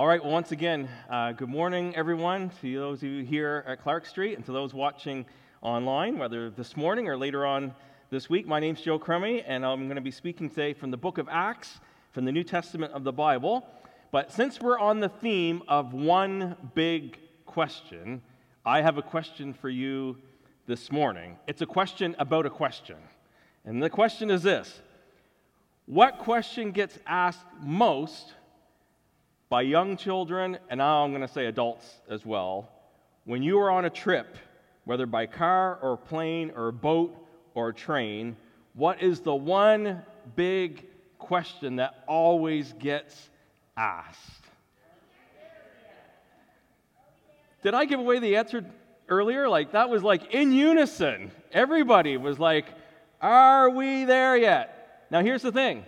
All right, well, once again, uh, good morning, everyone, to those of you here at Clark Street and to those watching online, whether this morning or later on this week. My name's Joe Crummey, and I'm going to be speaking today from the book of Acts, from the New Testament of the Bible. But since we're on the theme of one big question, I have a question for you this morning. It's a question about a question. And the question is this What question gets asked most by young children, and now I'm going to say adults as well, when you are on a trip, whether by car or plane or boat or train, what is the one big question that always gets asked? Did I give away the answer earlier? Like, that was like in unison. Everybody was like, Are we there yet? Now, here's the thing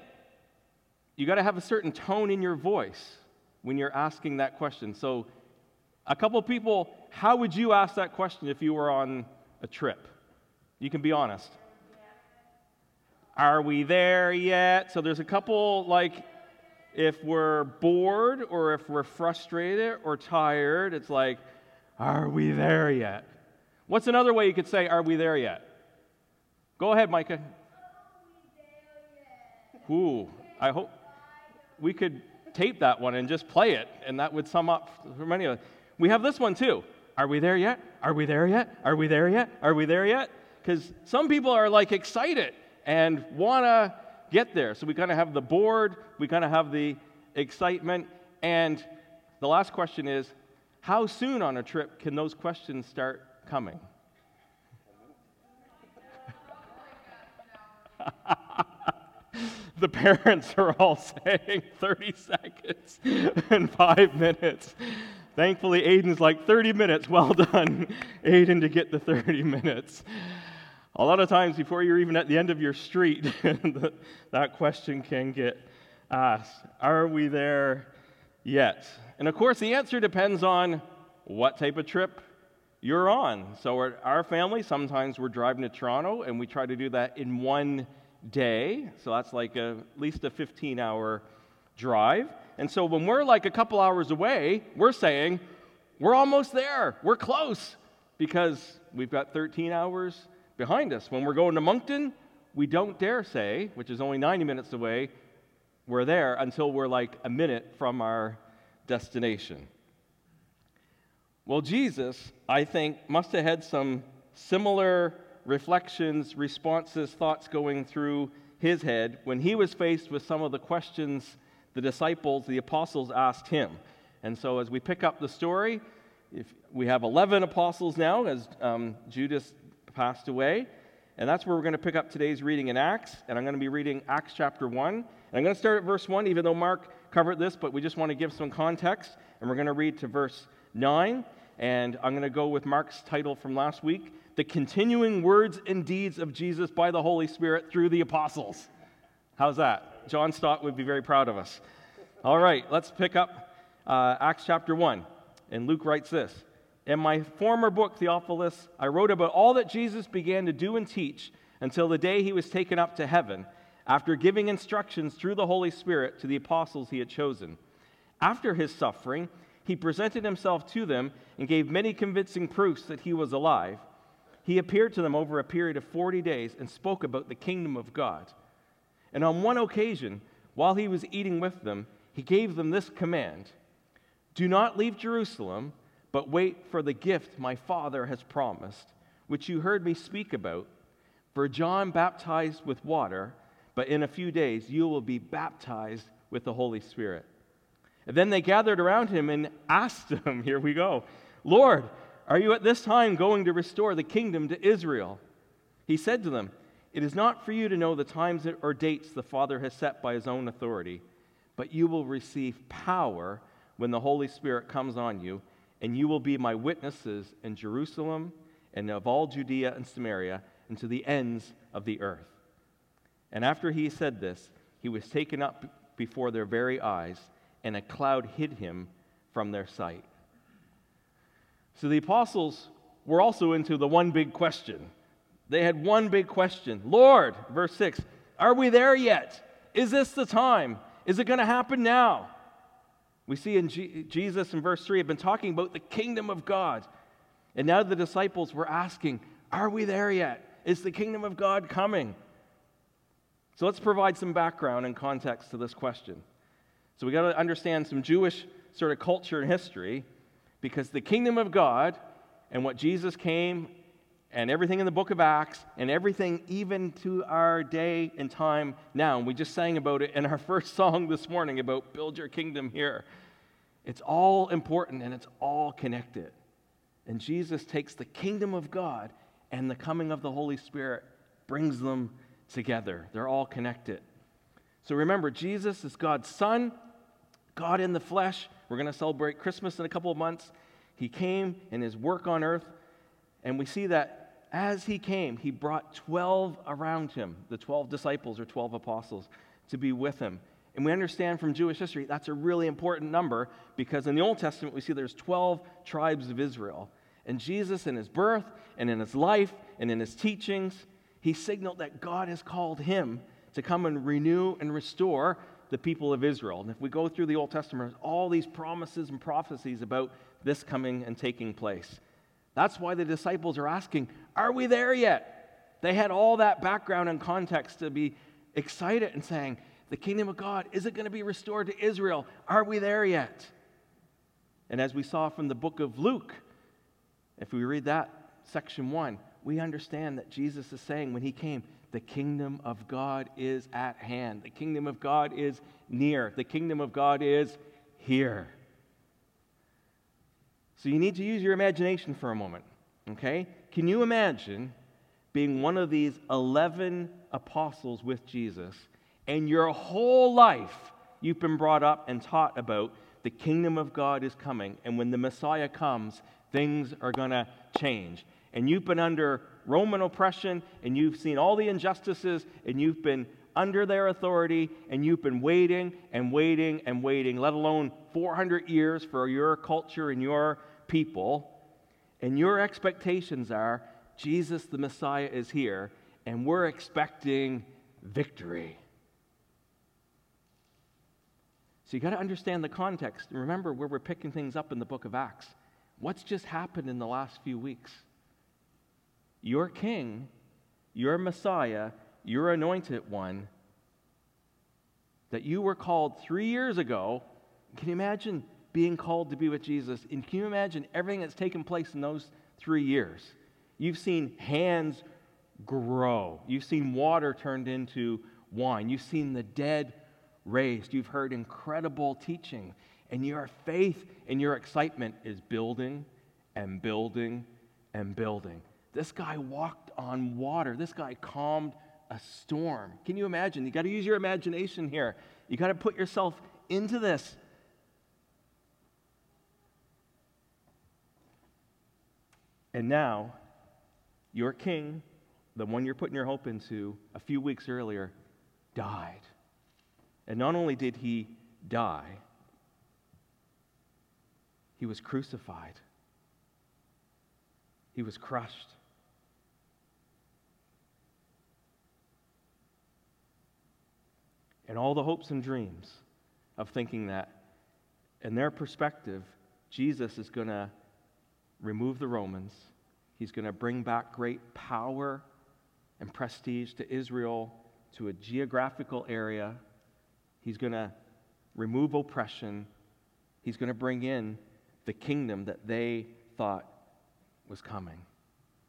you got to have a certain tone in your voice when you're asking that question. So, a couple people, how would you ask that question if you were on a trip? You can be honest. Are we there yet? So, there's a couple, like, if we're bored or if we're frustrated or tired, it's like, are we there yet? What's another way you could say, are we there yet? Go ahead, Micah. Ooh, I hope we could tape that one and just play it, and that would sum up for many of us. We have this one too. Are we there yet? Are we there yet? Are we there yet? Are we there yet? Because some people are like excited and want to get there. So we kind of have the bored, we kind of have the excitement. And the last question is how soon on a trip can those questions start coming? Oh the parents are all saying 30 seconds and five minutes. Thankfully, Aiden's like 30 minutes. Well done, Aiden, to get the 30 minutes. A lot of times, before you're even at the end of your street, that question can get asked Are we there yet? And of course, the answer depends on what type of trip you're on. So, our family, sometimes we're driving to Toronto, and we try to do that in one day. So that's like a, at least a 15 hour drive. And so when we're like a couple hours away, we're saying, we're almost there. We're close because we've got 13 hours behind us. When we're going to Moncton, we don't dare say, which is only 90 minutes away, we're there until we're like a minute from our destination. Well, Jesus, I think, must have had some similar reflections, responses, thoughts going through his head when he was faced with some of the questions the disciples, the apostles asked him. And so, as we pick up the story, if we have 11 apostles now, as um, Judas passed away. And that's where we're going to pick up today's reading in Acts. And I'm going to be reading Acts chapter 1. And I'm going to start at verse 1, even though Mark covered this, but we just want to give some context. And we're going to read to verse 9. And I'm going to go with Mark's title from last week the continuing words and deeds of Jesus by the Holy Spirit through the apostles. How's that? John Stott would be very proud of us. All right, let's pick up uh, Acts chapter 1. And Luke writes this In my former book, Theophilus, I wrote about all that Jesus began to do and teach until the day he was taken up to heaven, after giving instructions through the Holy Spirit to the apostles he had chosen. After his suffering, he presented himself to them and gave many convincing proofs that he was alive he appeared to them over a period of 40 days and spoke about the kingdom of God. And on one occasion, while he was eating with them, he gave them this command Do not leave Jerusalem, but wait for the gift my Father has promised, which you heard me speak about. For John baptized with water, but in a few days you will be baptized with the Holy Spirit. And then they gathered around him and asked him, Here we go, Lord, are you at this time going to restore the kingdom to Israel? He said to them, It is not for you to know the times or dates the Father has set by his own authority, but you will receive power when the Holy Spirit comes on you, and you will be my witnesses in Jerusalem and of all Judea and Samaria and to the ends of the earth. And after he said this, he was taken up before their very eyes, and a cloud hid him from their sight. So the apostles were also into the one big question. They had one big question Lord, verse 6, are we there yet? Is this the time? Is it going to happen now? We see in G- Jesus in verse 3 had been talking about the kingdom of God. And now the disciples were asking, Are we there yet? Is the kingdom of God coming? So let's provide some background and context to this question. So we got to understand some Jewish sort of culture and history because the kingdom of God and what Jesus came and everything in the book of Acts and everything even to our day and time now. And we just sang about it in our first song this morning about build your kingdom here. It's all important and it's all connected. And Jesus takes the kingdom of God and the coming of the Holy Spirit brings them together. They're all connected. So remember, Jesus is God's Son, God in the flesh. We're going to celebrate Christmas in a couple of months. He came in his work on earth, and we see that as he came, he brought 12 around him, the 12 disciples or 12 apostles, to be with him. And we understand from Jewish history that's a really important number because in the Old Testament we see there's 12 tribes of Israel. And Jesus, in his birth and in his life and in his teachings, he signaled that God has called him to come and renew and restore the people of Israel. And if we go through the Old Testament, all these promises and prophecies about this coming and taking place. That's why the disciples are asking, Are we there yet? They had all that background and context to be excited and saying, The kingdom of God, is it going to be restored to Israel? Are we there yet? And as we saw from the book of Luke, if we read that section one, we understand that Jesus is saying when he came, the kingdom of God is at hand. The kingdom of God is near. The kingdom of God is here. So you need to use your imagination for a moment, okay? Can you imagine being one of these 11 apostles with Jesus and your whole life you've been brought up and taught about the kingdom of God is coming, and when the Messiah comes, things are going to change. And you've been under Roman oppression, and you've seen all the injustices, and you've been under their authority, and you've been waiting and waiting and waiting, let alone 400 years for your culture and your people, and your expectations are Jesus the Messiah is here, and we're expecting victory. So you got to understand the context. Remember where we're picking things up in the book of Acts. What's just happened in the last few weeks? Your king, your Messiah, your anointed one, that you were called three years ago. Can you imagine being called to be with Jesus. And can you imagine everything that's taken place in those three years? You've seen hands grow, you've seen water turned into wine, you've seen the dead raised, you've heard incredible teaching, and your faith and your excitement is building and building and building. This guy walked on water. This guy calmed a storm. Can you imagine? You got to use your imagination here. You got to put yourself into this. And now, your king, the one you're putting your hope into, a few weeks earlier, died. And not only did he die, he was crucified, he was crushed. And all the hopes and dreams of thinking that, in their perspective, Jesus is going to remove the Romans. He's going to bring back great power and prestige to Israel, to a geographical area. He's going to remove oppression. He's going to bring in the kingdom that they thought was coming.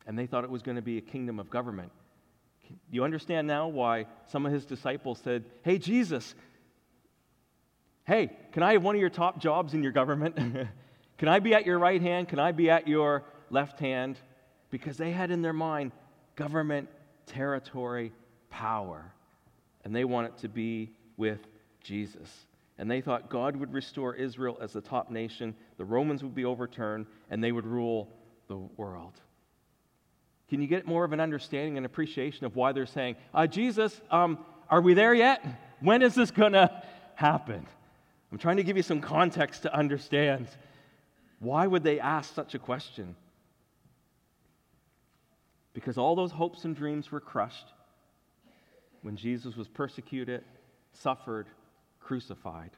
And they thought it was going to be a kingdom of government. You understand now why some of his disciples said, Hey, Jesus, hey, can I have one of your top jobs in your government? Can I be at your right hand? Can I be at your left hand? Because they had in their mind government, territory, power. And they wanted to be with Jesus. And they thought God would restore Israel as the top nation, the Romans would be overturned, and they would rule the world. Can you get more of an understanding and appreciation of why they're saying, uh, Jesus, um, are we there yet? When is this going to happen? I'm trying to give you some context to understand why would they ask such a question? Because all those hopes and dreams were crushed when Jesus was persecuted, suffered, crucified,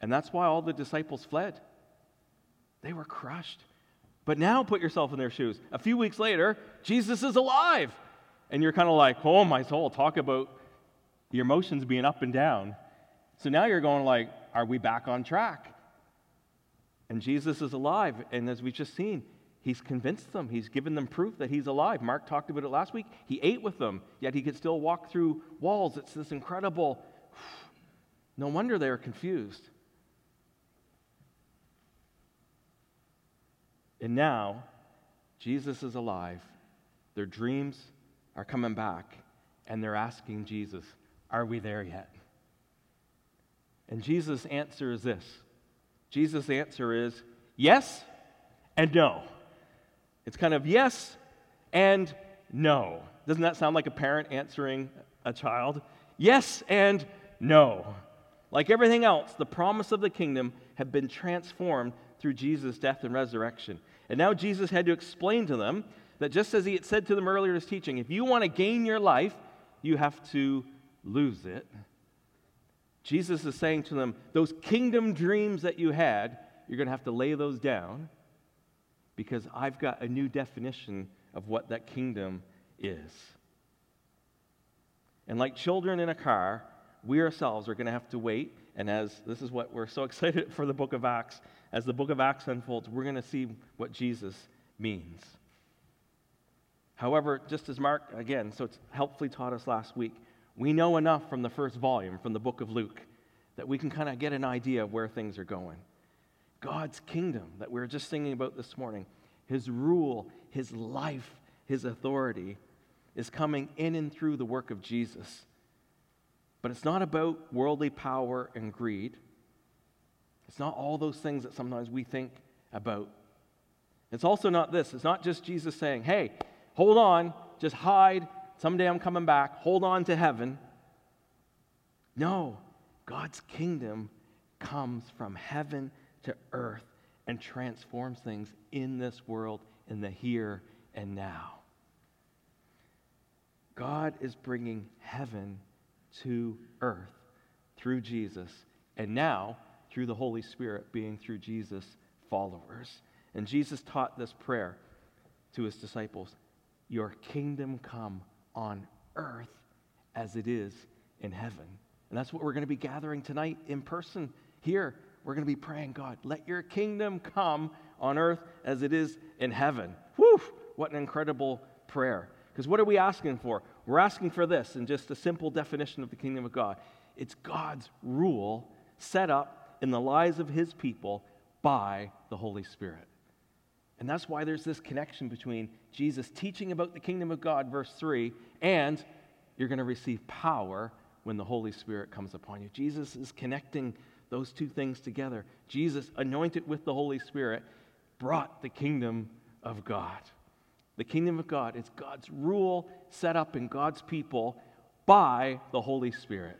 And that's why all the disciples fled. They were crushed. But now put yourself in their shoes. A few weeks later, Jesus is alive. And you're kind of like, oh, my soul, talk about your emotions being up and down. So now you're going like, are we back on track? And Jesus is alive. And as we've just seen, he's convinced them. He's given them proof that he's alive. Mark talked about it last week. He ate with them, yet he could still walk through walls. It's this incredible. No wonder they are confused. And now, Jesus is alive. Their dreams are coming back, and they're asking Jesus, Are we there yet? And Jesus' answer is this Jesus' answer is yes and no. It's kind of yes and no. Doesn't that sound like a parent answering a child? Yes and no. Like everything else, the promise of the kingdom had been transformed through Jesus' death and resurrection. And now Jesus had to explain to them that just as he had said to them earlier in his teaching, if you want to gain your life, you have to lose it. Jesus is saying to them, those kingdom dreams that you had, you're going to have to lay those down because I've got a new definition of what that kingdom is. And like children in a car, we ourselves are going to have to wait. And as this is what we're so excited for the book of Acts, as the book of Acts unfolds, we're going to see what Jesus means. However, just as Mark, again, so it's helpfully taught us last week, we know enough from the first volume, from the book of Luke, that we can kind of get an idea of where things are going. God's kingdom that we were just singing about this morning, his rule, his life, his authority is coming in and through the work of Jesus. But it's not about worldly power and greed. It's not all those things that sometimes we think about. It's also not this. It's not just Jesus saying, hey, hold on, just hide. Someday I'm coming back. Hold on to heaven. No, God's kingdom comes from heaven to earth and transforms things in this world, in the here and now. God is bringing heaven to earth through Jesus, and now through the Holy Spirit being through Jesus' followers. And Jesus taught this prayer to his disciples Your kingdom come on earth as it is in heaven. And that's what we're going to be gathering tonight in person here. We're going to be praying, God, let your kingdom come on earth as it is in heaven. Whew, what an incredible prayer. Because what are we asking for? We're asking for this in just a simple definition of the kingdom of God it's God's rule set up in the lives of his people by the Holy Spirit. And that's why there's this connection between Jesus teaching about the kingdom of God, verse 3, and you're going to receive power when the Holy Spirit comes upon you. Jesus is connecting those two things together. Jesus, anointed with the Holy Spirit, brought the kingdom of God. The kingdom of God is God's rule set up in God's people by the Holy Spirit.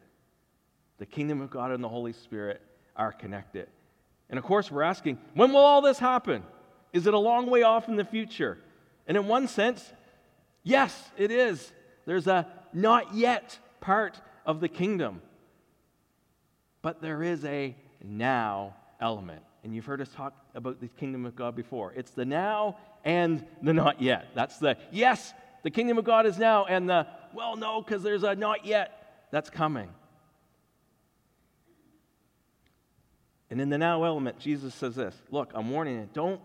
The kingdom of God and the Holy Spirit are connected. And of course, we're asking, when will all this happen? Is it a long way off in the future? And in one sense, yes, it is. There's a not yet part of the kingdom. But there is a now element. And you've heard us talk about the kingdom of God before. It's the now and the not yet. That's the yes, the kingdom of God is now, and the well, no, because there's a not yet that's coming. And in the now element, Jesus says this Look, I'm warning you, don't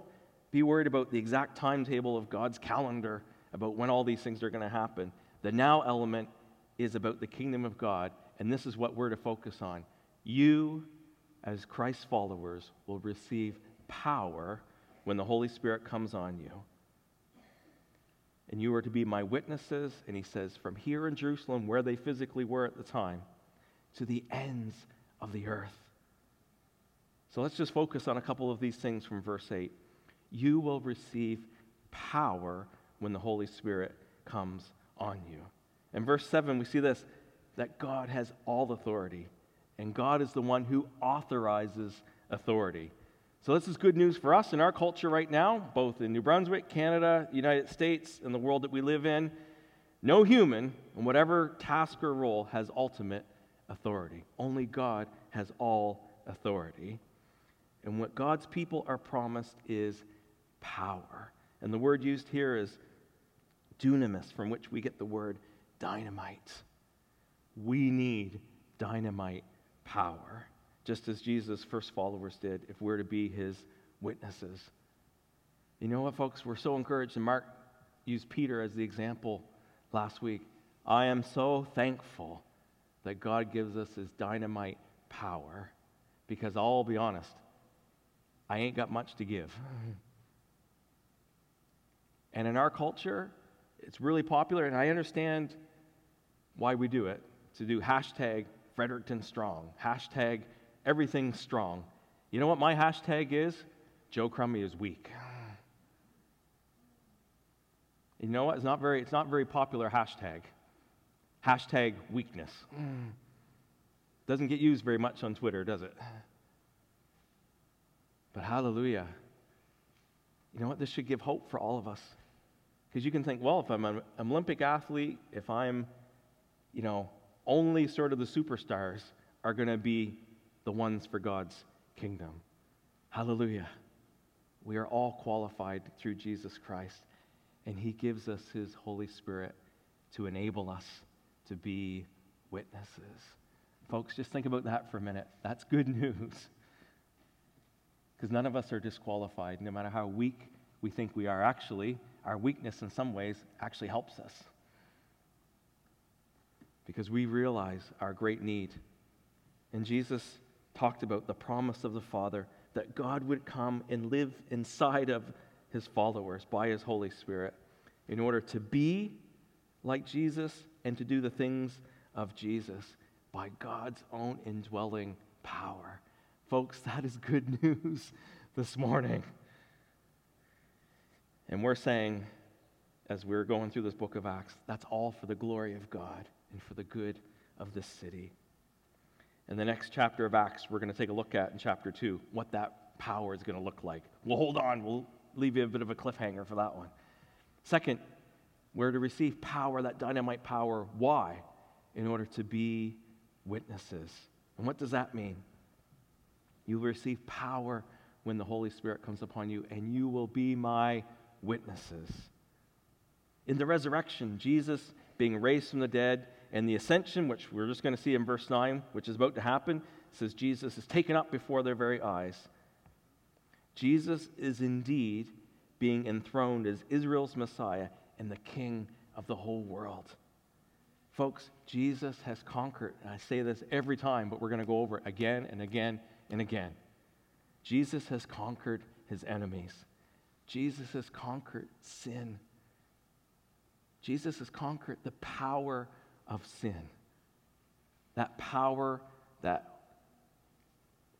be worried about the exact timetable of God's calendar about when all these things are going to happen. The now element is about the kingdom of God, and this is what we're to focus on. You, as Christ's followers, will receive power when the Holy Spirit comes on you. And you are to be my witnesses, and he says, from here in Jerusalem, where they physically were at the time, to the ends of the earth. So let's just focus on a couple of these things from verse 8. You will receive power when the Holy Spirit comes on you. In verse 7, we see this that God has all authority, and God is the one who authorizes authority. So, this is good news for us in our culture right now, both in New Brunswick, Canada, United States, and the world that we live in. No human, in whatever task or role, has ultimate authority. Only God has all authority. And what God's people are promised is power. And the word used here is dunamis, from which we get the word dynamite. We need dynamite power, just as Jesus' first followers did, if we're to be his witnesses. You know what, folks? We're so encouraged, and Mark used Peter as the example last week. I am so thankful that God gives us his dynamite power because I'll be honest, I ain't got much to give. And in our culture, it's really popular, and I understand why we do it to do hashtag Fredericton Strong, hashtag everything strong. You know what my hashtag is? Joe Crummey is weak. You know what? It's not very, it's not very popular hashtag. Hashtag weakness. Doesn't get used very much on Twitter, does it? But hallelujah. You know what? This should give hope for all of us. Because you can think, well, if I'm an Olympic athlete, if I'm, you know, only sort of the superstars are going to be the ones for God's kingdom. Hallelujah. We are all qualified through Jesus Christ, and He gives us His Holy Spirit to enable us to be witnesses. Folks, just think about that for a minute. That's good news. Because none of us are disqualified, no matter how weak we think we are. Actually, our weakness in some ways actually helps us. Because we realize our great need. And Jesus talked about the promise of the Father that God would come and live inside of his followers by his Holy Spirit in order to be like Jesus and to do the things of Jesus by God's own indwelling power. Folks, that is good news this morning. And we're saying, as we're going through this book of Acts, that's all for the glory of God and for the good of this city. In the next chapter of Acts, we're going to take a look at in chapter 2 what that power is going to look like. Well, hold on, we'll leave you a bit of a cliffhanger for that one. Second, we're to receive power, that dynamite power. Why? In order to be witnesses. And what does that mean? You will receive power when the Holy Spirit comes upon you, and you will be my witnesses. In the resurrection, Jesus being raised from the dead, and the ascension, which we're just going to see in verse 9, which is about to happen, says Jesus is taken up before their very eyes. Jesus is indeed being enthroned as Israel's Messiah and the King of the whole world. Folks, Jesus has conquered, and I say this every time, but we're going to go over it again and again and again. Jesus has conquered his enemies. Jesus has conquered sin. Jesus has conquered the power of sin. That power that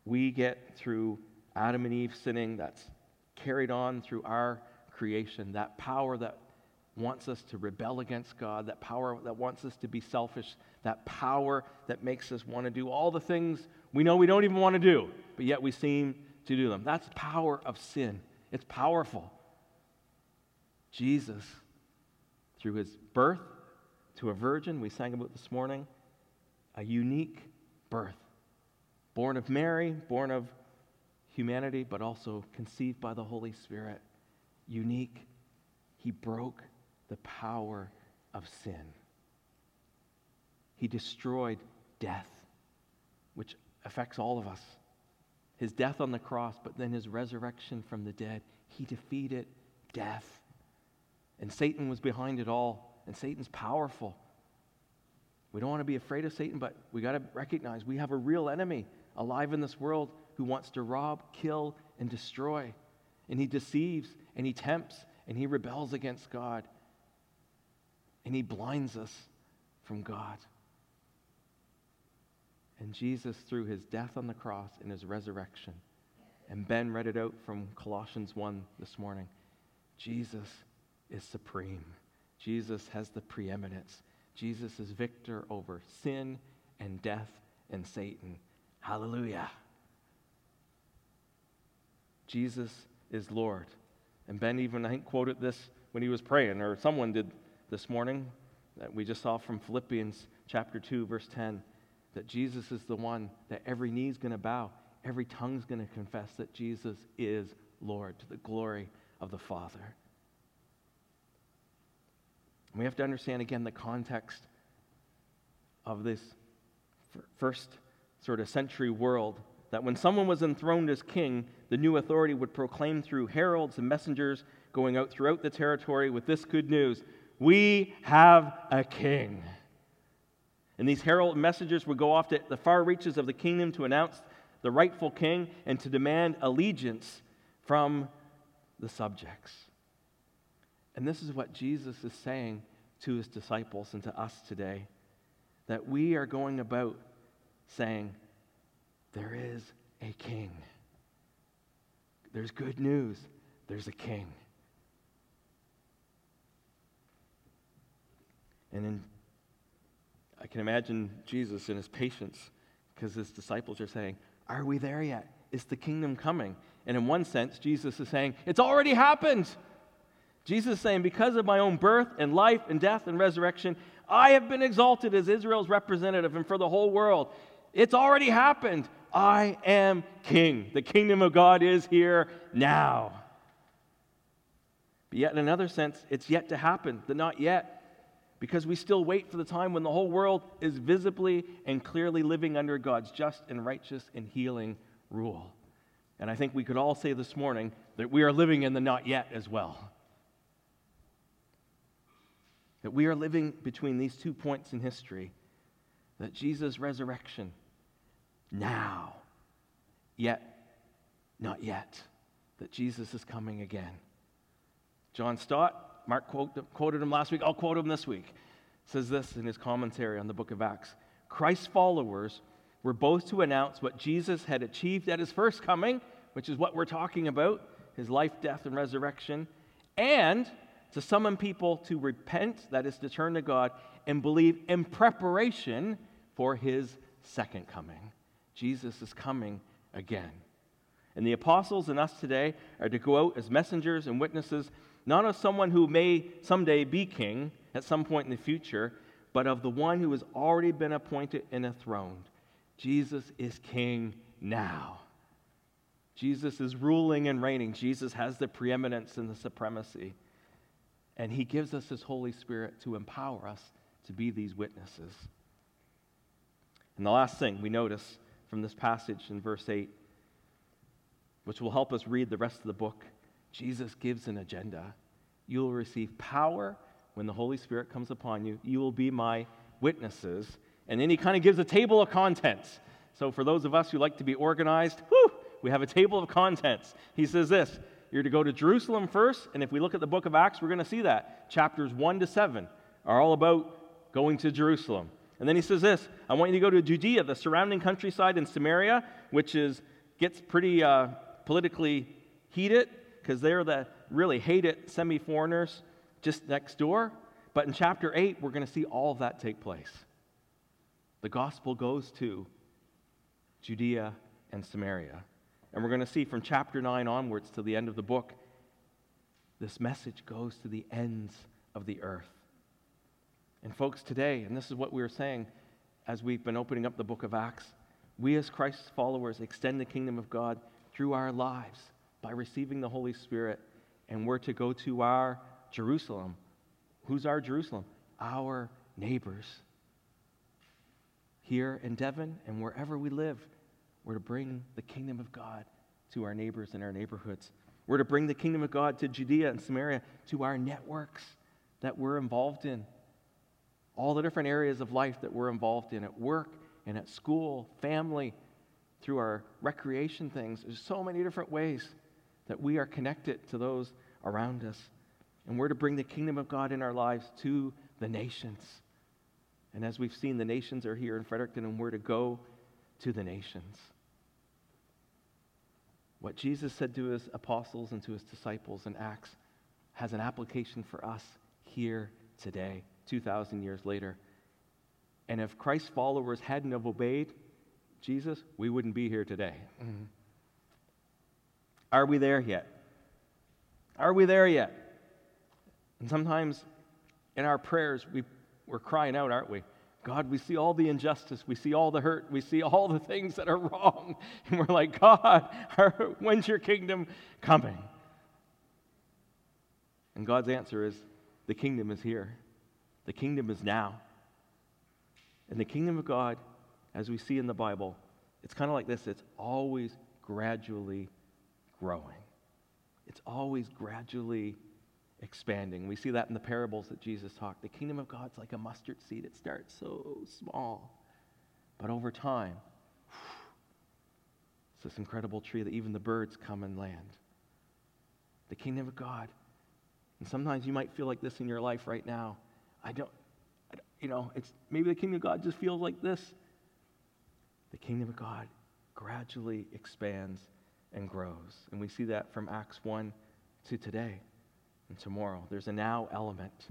we get through Adam and Eve sinning, that's carried on through our creation, that power that wants us to rebel against God, that power that wants us to be selfish, that power that makes us want to do all the things we know we don't even want to do, but yet we seem to do them. That's the power of sin. It's powerful. Jesus, through his birth to a virgin, we sang about this morning, a unique birth. Born of Mary, born of humanity, but also conceived by the Holy Spirit. Unique. He broke the power of sin. He destroyed death, which affects all of us. His death on the cross, but then his resurrection from the dead, he defeated death. And Satan was behind it all, and Satan's powerful. We don't want to be afraid of Satan, but we got to recognize we have a real enemy alive in this world who wants to rob, kill, and destroy. And he deceives, and he tempts, and he rebels against God and he blinds us from God. And Jesus, through his death on the cross and his resurrection, and Ben read it out from Colossians 1 this morning Jesus is supreme. Jesus has the preeminence. Jesus is victor over sin and death and Satan. Hallelujah. Jesus is Lord. And Ben even, I think, quoted this when he was praying, or someone did this morning that we just saw from Philippians chapter 2, verse 10, that Jesus is the one that every knee is going to bow, every tongue is going to confess that Jesus is Lord to the glory of the Father. we have to understand again the context of this first sort of century world that when someone was enthroned as king, the new authority would proclaim through heralds and messengers going out throughout the territory with this good news We have a king. And these herald messengers would go off to the far reaches of the kingdom to announce the rightful king and to demand allegiance from the subjects. And this is what Jesus is saying to his disciples and to us today that we are going about saying, There is a king. There's good news. There's a king. And in, I can imagine Jesus in his patience because his disciples are saying, Are we there yet? Is the kingdom coming? And in one sense, Jesus is saying, It's already happened. Jesus is saying, Because of my own birth and life and death and resurrection, I have been exalted as Israel's representative and for the whole world. It's already happened. I am king. The kingdom of God is here now. But yet, in another sense, it's yet to happen, the not yet because we still wait for the time when the whole world is visibly and clearly living under God's just and righteous and healing rule. And I think we could all say this morning that we are living in the not yet as well. That we are living between these two points in history that Jesus' resurrection now, yet not yet, that Jesus is coming again. John Stott Mark quoted him last week. I'll quote him this week. Says this in his commentary on the book of Acts Christ's followers were both to announce what Jesus had achieved at his first coming, which is what we're talking about his life, death, and resurrection, and to summon people to repent, that is, to turn to God, and believe in preparation for his second coming. Jesus is coming again. And the apostles and us today are to go out as messengers and witnesses not of someone who may someday be king at some point in the future, but of the one who has already been appointed and enthroned. Jesus is king now. Jesus is ruling and reigning. Jesus has the preeminence and the supremacy. And he gives us his Holy Spirit to empower us to be these witnesses. And the last thing we notice from this passage in verse 8, which will help us read the rest of the book, Jesus gives an agenda. You will receive power when the Holy Spirit comes upon you. You will be my witnesses. And then he kind of gives a table of contents. So, for those of us who like to be organized, whew, we have a table of contents. He says this You're to go to Jerusalem first. And if we look at the book of Acts, we're going to see that. Chapters 1 to 7 are all about going to Jerusalem. And then he says this I want you to go to Judea, the surrounding countryside, and Samaria, which is, gets pretty uh, politically heated because they're the really hated semi foreigners just next door. But in chapter 8, we're going to see all of that take place. The gospel goes to Judea and Samaria. And we're going to see from chapter 9 onwards to the end of the book, this message goes to the ends of the earth. And, folks, today, and this is what we were saying as we've been opening up the book of Acts, we as Christ's followers extend the kingdom of God through our lives by receiving the Holy Spirit, and we're to go to our Jerusalem. Who's our Jerusalem? Our neighbors. Here in Devon and wherever we live, we're to bring the kingdom of God to our neighbors in our neighborhoods. We're to bring the kingdom of God to Judea and Samaria, to our networks that we're involved in, all the different areas of life that we're involved in at work and at school, family, through our recreation things. There's so many different ways that we are connected to those around us. And we're to bring the kingdom of God in our lives to the nations. And as we've seen, the nations are here in Fredericton, and we're to go to the nations. What Jesus said to his apostles and to his disciples in Acts has an application for us here today, 2,000 years later. And if Christ's followers hadn't have obeyed Jesus, we wouldn't be here today. Mm-hmm. Are we there yet? Are we there yet? And sometimes in our prayers, we, we're crying out, aren't we? God, we see all the injustice, we see all the hurt, we see all the things that are wrong. And we're like, God, when's your kingdom coming? And God's answer is, the kingdom is here. The kingdom is now. And the kingdom of God, as we see in the Bible, it's kind of like this it's always gradually growing, it's always gradually expanding. We see that in the parables that Jesus talked. The kingdom of God's like a mustard seed, it starts so small, but over time, it's this incredible tree that even the birds come and land. The kingdom of God. And sometimes you might feel like this in your life right now. I don't, I don't you know, it's maybe the kingdom of God just feels like this. The kingdom of God gradually expands and grows. And we see that from Acts 1 to today and tomorrow. There's a now element.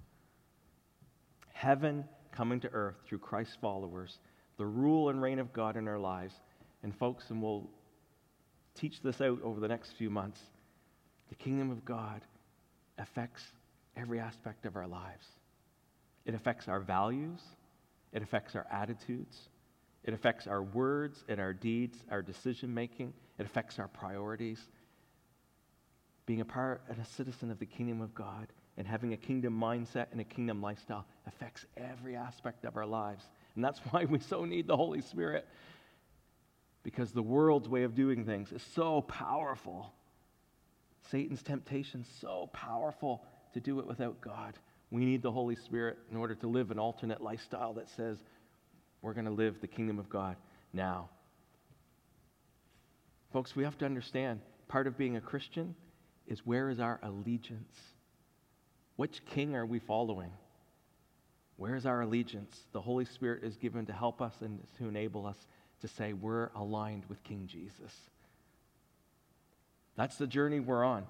Heaven coming to earth through Christ's followers, the rule and reign of God in our lives. And, folks, and we'll teach this out over the next few months. The kingdom of God affects every aspect of our lives. It affects our values, it affects our attitudes, it affects our words and our deeds, our decision making, it affects our priorities, being a part and a citizen of the kingdom of God and having a kingdom mindset and a kingdom lifestyle affects every aspect of our lives. And that's why we so need the Holy Spirit. Because the world's way of doing things is so powerful. Satan's temptation is so powerful to do it without God. We need the Holy Spirit in order to live an alternate lifestyle that says we're going to live the kingdom of God now. Folks, we have to understand part of being a Christian is where is our allegiance? Which king are we following? Where is our allegiance? The Holy Spirit is given to help us and to enable us to say we're aligned with King Jesus. That's the journey we're on.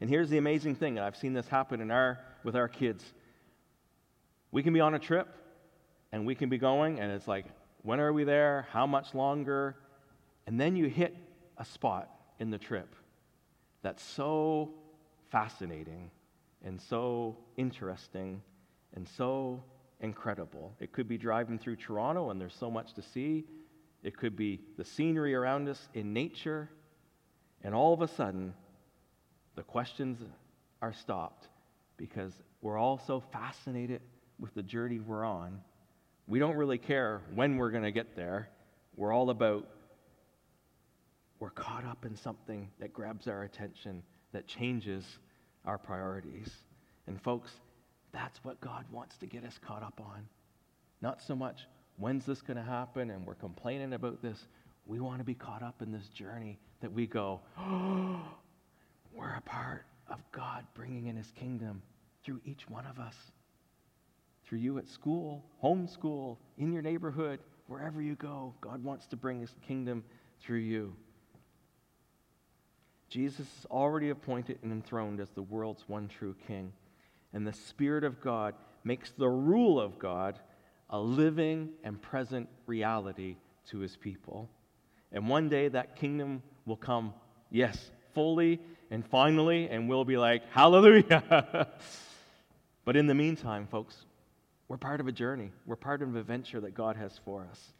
And here's the amazing thing, and I've seen this happen in our, with our kids. We can be on a trip, and we can be going, and it's like, when are we there? How much longer? And then you hit a spot in the trip that's so fascinating and so interesting and so incredible. It could be driving through Toronto and there's so much to see. It could be the scenery around us in nature. And all of a sudden, the questions are stopped because we're all so fascinated with the journey we're on. We don't really care when we're going to get there. We're all about we're caught up in something that grabs our attention, that changes our priorities. And, folks, that's what God wants to get us caught up on. Not so much, when's this going to happen? And we're complaining about this. We want to be caught up in this journey that we go, oh, we're a part of God bringing in his kingdom through each one of us. Through you at school, homeschool, in your neighborhood, wherever you go, God wants to bring his kingdom through you. Jesus is already appointed and enthroned as the world's one true king. And the Spirit of God makes the rule of God a living and present reality to his people. And one day that kingdom will come, yes, fully and finally, and we'll be like, hallelujah. but in the meantime, folks, we're part of a journey. We're part of an adventure that God has for us.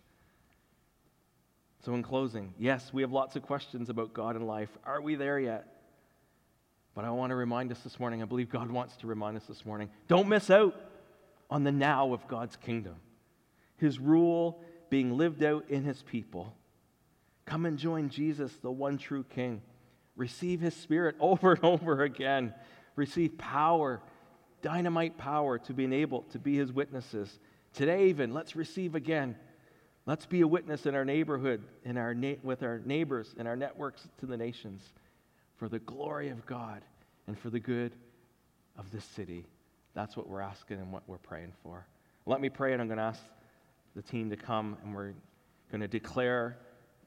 So, in closing, yes, we have lots of questions about God and life. Are we there yet? But I want to remind us this morning, I believe God wants to remind us this morning don't miss out on the now of God's kingdom, His rule being lived out in His people. Come and join Jesus, the one true King. Receive His Spirit over and over again. Receive power, dynamite power to be enabled to be His witnesses. Today, even, let's receive again Let's be a witness in our neighborhood, in our na- with our neighbors, in our networks to the nations for the glory of God and for the good of this city. That's what we're asking and what we're praying for. Let me pray, and I'm going to ask the team to come, and we're going to declare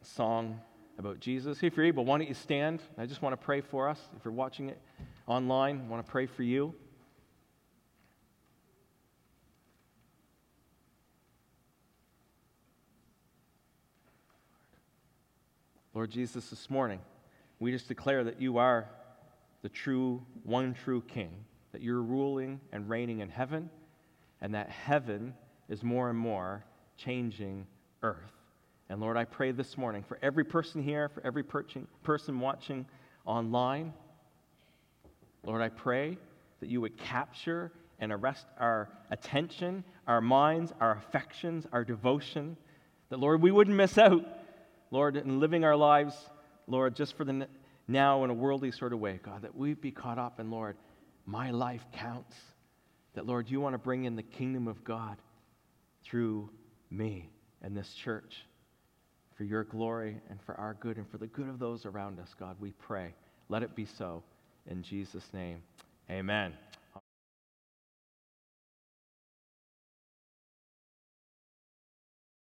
a song about Jesus. If you're able, why don't you stand? I just want to pray for us. If you're watching it online, I want to pray for you. Lord Jesus, this morning, we just declare that you are the true, one true King, that you're ruling and reigning in heaven, and that heaven is more and more changing earth. And Lord, I pray this morning for every person here, for every person watching online. Lord, I pray that you would capture and arrest our attention, our minds, our affections, our devotion. That, Lord, we wouldn't miss out, Lord, in living our lives, Lord, just for the now in a worldly sort of way, God, that we'd be caught up in, Lord, my life counts. That, Lord, you want to bring in the kingdom of God through me and this church for your glory and for our good and for the good of those around us, God. We pray. Let it be so. In Jesus' name, amen.